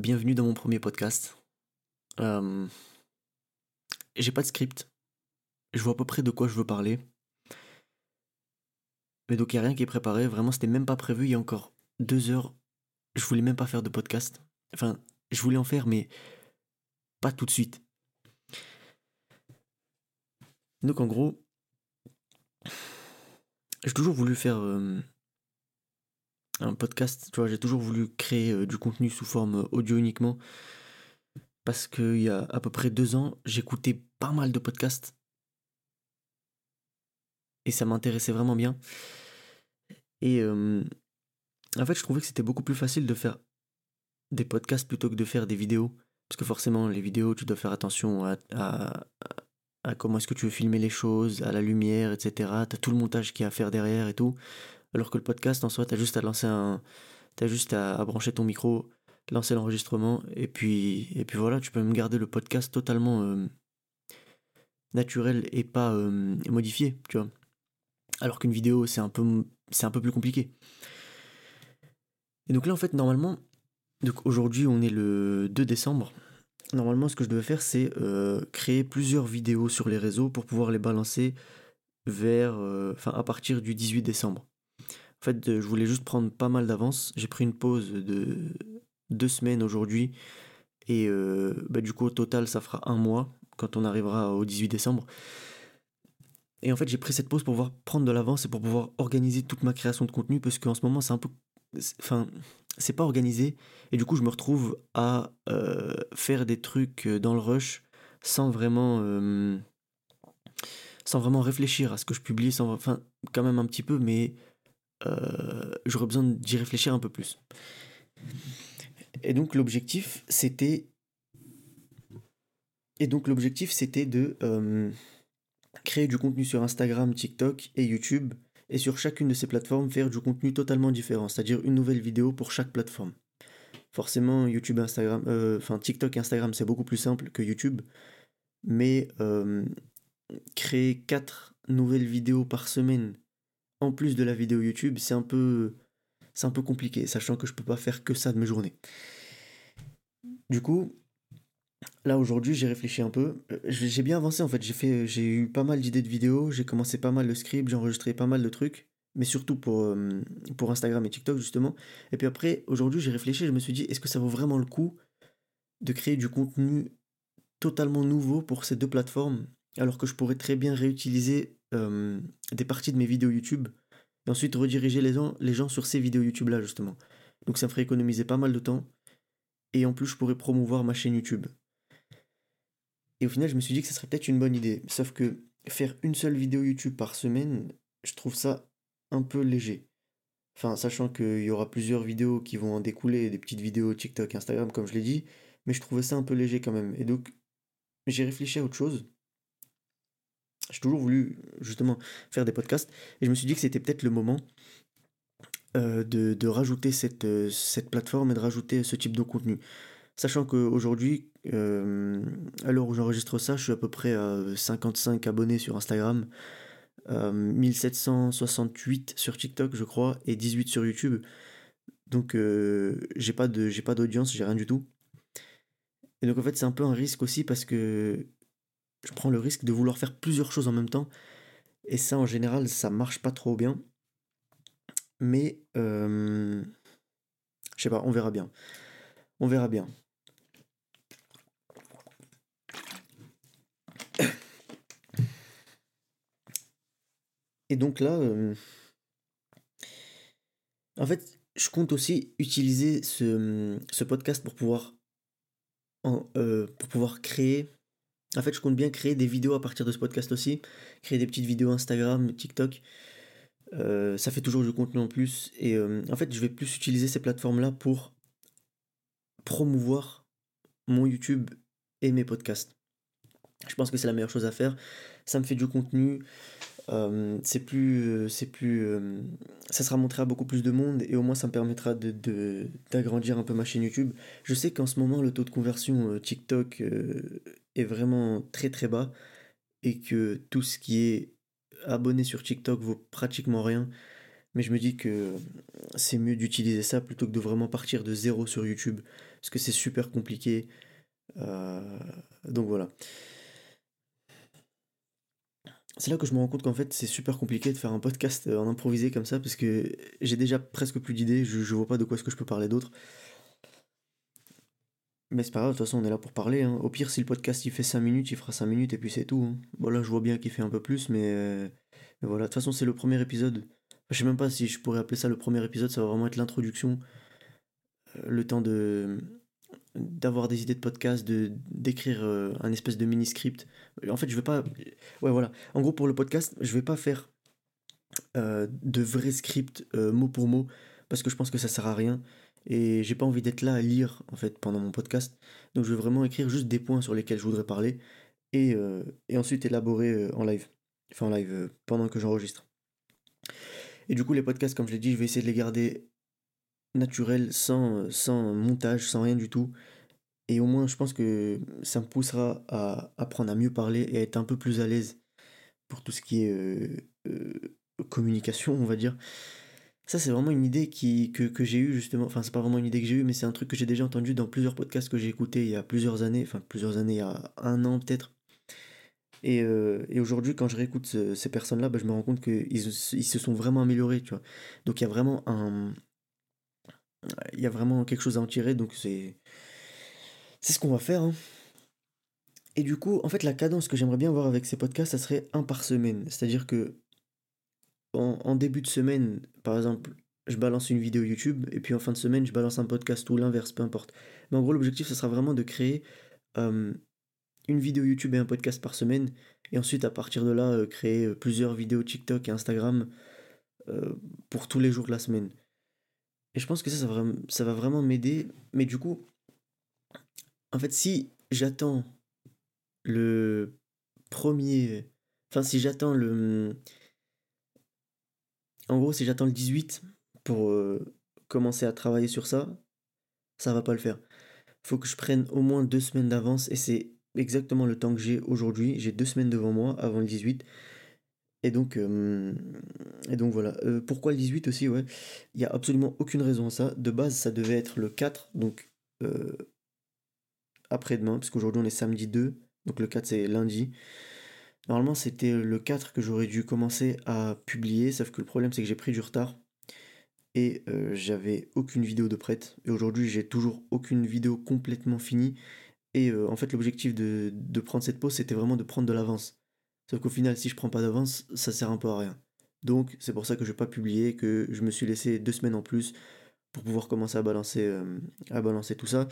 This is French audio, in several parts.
bienvenue dans mon premier podcast. Euh, J'ai pas de script, je vois à peu près de quoi je veux parler. Mais donc il n'y a rien qui est préparé, vraiment c'était même pas prévu, il y a encore deux heures, je voulais même pas faire de podcast. Enfin, je voulais en faire, mais pas tout de suite. Donc en gros, j'ai toujours voulu faire euh, un podcast, tu vois, j'ai toujours voulu créer euh, du contenu sous forme audio uniquement. Parce qu'il y a à peu près deux ans, j'écoutais pas mal de podcasts. Et ça m'intéressait vraiment bien. Et euh, en fait, je trouvais que c'était beaucoup plus facile de faire des podcasts plutôt que de faire des vidéos. Parce que forcément, les vidéos, tu dois faire attention à, à, comment est-ce que tu veux filmer les choses, à la lumière, etc. T'as tout le montage qu'il y a à faire derrière et tout. Alors que le podcast, en soi, t'as juste à lancer un. T'as juste à, brancher ton micro, lancer l'enregistrement, et puis, et puis voilà, tu peux même garder le podcast totalement euh, naturel et pas euh, modifié, tu vois. Alors qu'une vidéo, c'est un, peu, plus compliqué. Et donc là, en fait, normalement, donc aujourd'hui, on est le 2 décembre. Normalement, ce que je devais faire, c'est euh, créer plusieurs vidéos sur les réseaux pour pouvoir les balancer vers, enfin, à partir du 18 décembre. En fait, je voulais juste prendre pas mal d'avance. J'ai pris une pause de deux semaines aujourd'hui. Et euh, bah, du coup, au total, ça fera un mois quand on arrivera au 18 décembre. Et en fait, j'ai pris cette pause pour pouvoir prendre de l'avance et pour pouvoir organiser toute ma création de contenu parce qu'en ce moment, c'est un peu. Enfin, c'est pas organisé. Et du coup, je me retrouve à euh, faire des trucs dans le rush sans vraiment. Euh, sans vraiment réfléchir à ce que je publie. Sans, enfin, quand même un petit peu, mais euh, j'aurais besoin d'y réfléchir un peu plus. Et donc l'objectif, c'était... Et donc l'objectif, c'était de euh, créer du contenu sur Instagram, TikTok et YouTube, et sur chacune de ces plateformes, faire du contenu totalement différent, c'est-à-dire une nouvelle vidéo pour chaque plateforme. Forcément, YouTube, Instagram, euh, enfin TikTok et Instagram, c'est beaucoup plus simple que YouTube, mais créer quatre nouvelles vidéos par semaine en plus de la vidéo YouTube, c'est un peu compliqué, sachant que je peux pas faire que ça de mes journées. Du coup, là aujourd'hui, j'ai réfléchi un peu. Euh, j'ai bien avancé en fait. J'ai fait, j'ai eu pas mal d'idées de vidéos. J'ai commencé pas mal de scripts. J'ai enregistré pas mal de trucs, mais surtout pour euh, pour Instagram et TikTok justement. Et puis après, aujourd'hui, j'ai réfléchi. Je me suis dit, est-ce que ça vaut vraiment le coup de créer du contenu totalement nouveau pour ces deux plateformes, alors que je pourrais très bien réutiliser euh, des parties de mes vidéos YouTube et ensuite rediriger les gens, les gens sur ces vidéos YouTube là justement. Donc ça me ferait économiser pas mal de temps et en plus je pourrais promouvoir ma chaîne YouTube. Et au final je me suis dit que ce serait peut-être une bonne idée. Sauf que faire une seule vidéo YouTube par semaine, je trouve ça un peu léger. Enfin, sachant qu'il y aura plusieurs vidéos qui vont en découler, des petites vidéos TikTok, Instagram, comme je l'ai dit, mais je trouvais ça un peu léger quand même. Et donc, j'ai réfléchi à autre chose. J'ai toujours voulu justement faire des podcasts et je me suis dit que c'était peut-être le moment euh, de, rajouter cette, euh, cette plateforme et de rajouter ce type de contenu. Sachant qu'aujourd'hui, euh, à l'heure où j'enregistre ça, je suis à peu près à 55 abonnés sur Instagram, 1768 sur TikTok, je crois, et 18 sur YouTube. Donc, j'ai pas d'audience, j'ai rien du tout. Et donc, en fait, c'est un peu un risque aussi parce que je prends le risque de vouloir faire plusieurs choses en même temps. Et ça, en général, ça marche pas trop bien. Mais, euh, je sais pas, on verra bien. On verra bien. Et donc là, euh, en fait, je compte aussi utiliser ce, podcast pour pouvoir, euh, pour pouvoir créer en fait, je compte bien créer des vidéos à partir de ce podcast aussi, créer des petites vidéos Instagram, TikTok. Euh, ça fait toujours du contenu en plus. Et euh, en fait, je vais plus utiliser ces plateformes-là pour promouvoir mon YouTube et mes podcasts. Je pense que c'est la meilleure chose à faire. Ça me fait du contenu. Euh, c'est plus, c'est plus, ça sera montré à beaucoup plus de monde et au moins ça me permettra de, d'agrandir un peu ma chaîne YouTube. Je sais qu'en ce moment le taux de conversion TikTok est vraiment très très bas et que tout ce qui est abonné sur TikTok vaut pratiquement rien. Mais je me dis que c'est mieux d'utiliser ça plutôt que de vraiment partir de zéro sur YouTube. Parce que c'est super compliqué. Euh, donc voilà. C'est là que je me rends compte qu'en fait c'est super compliqué de faire un podcast en improvisé comme ça parce que j'ai déjà presque plus d'idées, je, je vois pas de quoi est-ce que je peux parler d'autre. Mais c'est pas grave, de toute façon on est là pour parler. Hein. Au pire si le podcast il fait 5 minutes, il fera 5 minutes et puis c'est tout. Hein. Bon là je vois bien qu'il fait un peu plus mais, euh, mais voilà, de toute façon c'est le premier épisode. Je sais même pas si je pourrais appeler ça le premier épisode, ça va vraiment être l'introduction. Euh, le temps de d'avoir des idées de podcast, de d'écrire euh, un espèce de mini script. En fait, je vais pas ouais voilà. En gros pour le podcast, je vais pas faire de vrais scripts mot pour mot parce que je pense que ça sert à rien et j'ai pas envie d'être là à lire en fait pendant mon podcast. Donc je vais vraiment écrire juste des points sur lesquels je voudrais parler et, et ensuite élaborer en live. Enfin en live pendant que j'enregistre. Et du coup, les podcasts, comme je l'ai dit, je vais essayer de les garder naturels, sans, montage, sans rien du tout. Et au moins, je pense que ça me poussera à apprendre à mieux parler et à être un peu plus à l'aise pour tout ce qui est euh, euh, communication, on va dire. Ça, c'est vraiment une idée qui, que, que j'ai eue justement. Enfin, c'est pas vraiment une idée que j'ai eue, mais c'est un truc que j'ai déjà entendu dans plusieurs podcasts que j'ai écoutés il y a plusieurs années. Enfin, plusieurs années, il y a un an peut-être. Et, euh, et aujourd'hui, quand je réécoute ces personnes-là, bah, je me rends compte qu'ils ils se sont vraiment améliorés, tu vois. Donc il y a vraiment un... Il y a vraiment quelque chose à en tirer, donc c'est... C'est ce qu'on va faire. Hein. Et du coup, en fait, la cadence que j'aimerais bien voir avec ces podcasts, ça serait un par semaine. C'est-à-dire que en, début de semaine, par exemple, je balance une vidéo YouTube, et puis en fin de semaine, je balance un podcast ou l'inverse, peu importe. Mais en gros, l'objectif, ce sera vraiment de créer euh, une vidéo YouTube et un podcast par semaine, et ensuite à partir de là, euh, créer euh, plusieurs vidéos TikTok et Instagram pour tous les jours de la semaine. Et je pense que ça, ça va, vraiment m'aider, mais du coup, en fait, si j'attends le premier... Enfin, si j'attends le... En gros, si j'attends le 18 pour commencer à travailler sur ça, ça va pas le faire. Faut que je prenne au moins deux semaines d'avance et c'est exactement le temps que j'ai aujourd'hui. J'ai deux semaines devant moi avant le 18. Et donc, euh, et donc voilà. Euh, pourquoi le 18 aussi Ouais, il n'y a absolument aucune raison à ça. De base, ça devait être le 4, donc euh, après-demain, parce qu'aujourd'hui on est samedi 2, donc le 4 c'est lundi. Normalement, c'était le 4 que j'aurais dû commencer à publier, sauf que le problème c'est que j'ai pris du retard et j'avais aucune vidéo de prête. Et aujourd'hui, j'ai toujours aucune vidéo complètement finie. Et euh, en fait, l'objectif de, de, prendre cette pause, c'était vraiment de prendre de l'avance. Sauf qu'au final, si je prends pas d'avance, ça sert un peu à rien. Donc, c'est pour ça que je n'ai pas publié, que je me suis laissé deux semaines en plus pour pouvoir commencer à balancer, euh, à balancer tout ça.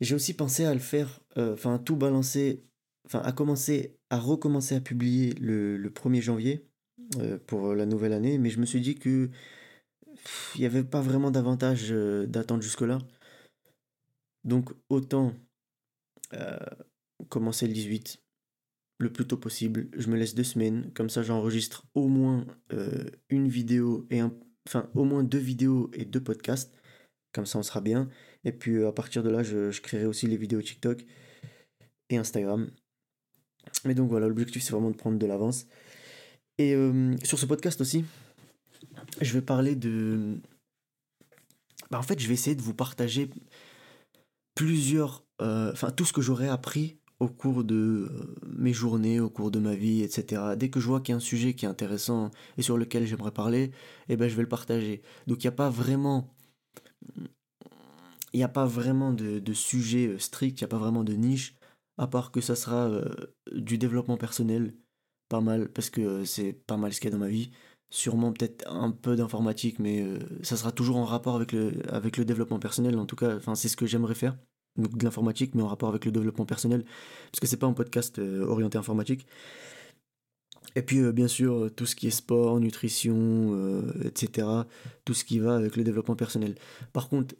J'ai aussi pensé à le faire, euh, enfin, tout balancer, enfin, à commencer, à recommencer à publier le, le 1er janvier pour la nouvelle année, mais je me suis dit que il n'y avait pas vraiment d'avantage d'attendre jusque-là. Donc, autant euh, commencer le 18 le plus tôt possible. Je me laisse deux semaines, comme ça j'enregistre au moins euh, une vidéo et un, enfin au moins deux vidéos et deux podcasts. Comme ça on sera bien. Et puis euh, à partir de là, je créerai aussi les vidéos TikTok et Instagram. Mais donc voilà, l'objectif c'est vraiment de prendre de l'avance. Et sur ce podcast aussi, je vais parler de... Bah, en fait, je vais essayer de vous partager plusieurs, euh, enfin tout ce que j'aurais appris au cours de euh, mes journées, au cours de ma vie, etc. Dès que je vois qu'il y a un sujet qui est intéressant et sur lequel j'aimerais parler, eh ben je vais le partager. Donc il n'y a pas vraiment, il n'y a pas vraiment de, de sujet euh, strict, il n'y a pas vraiment de niche, à part que ça sera du développement personnel, pas mal, parce que c'est pas mal ce qu'il y a dans ma vie. Sûrement peut-être un peu d'informatique, mais ça sera toujours en rapport avec le, avec le développement personnel. En tout cas, c'est ce que j'aimerais faire donc de l'informatique, mais en rapport avec le développement personnel, parce que c'est pas un podcast euh, orienté informatique. Et puis euh, bien sûr euh, tout ce qui est sport, nutrition, etc. Tout ce qui va avec le développement personnel. Par contre,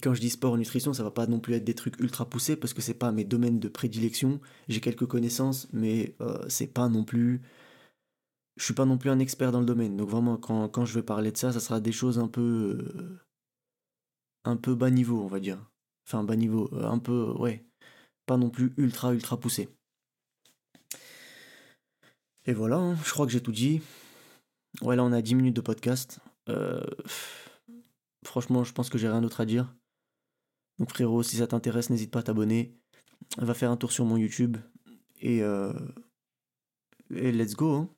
quand je dis sport, nutrition, ça va pas non plus être des trucs ultra poussés parce que c'est pas mes domaines de prédilection. J'ai quelques connaissances, mais c'est pas non plus. Je suis pas non plus un expert dans le domaine. Donc vraiment, quand, quand je vais parler de ça, ça sera des choses un peu un peu bas niveau, on va dire. Enfin, bas niveau, euh, un peu, ouais, pas non plus ultra, ultra poussé. Et voilà, hein, je crois que j'ai tout dit. Ouais, là, on a 10 minutes de podcast. Euh, franchement, je pense que j'ai rien d'autre à dire. Donc, frérot, si ça t'intéresse, n'hésite pas à t'abonner. Va faire un tour sur mon YouTube. Et, euh, et let's go. Hein.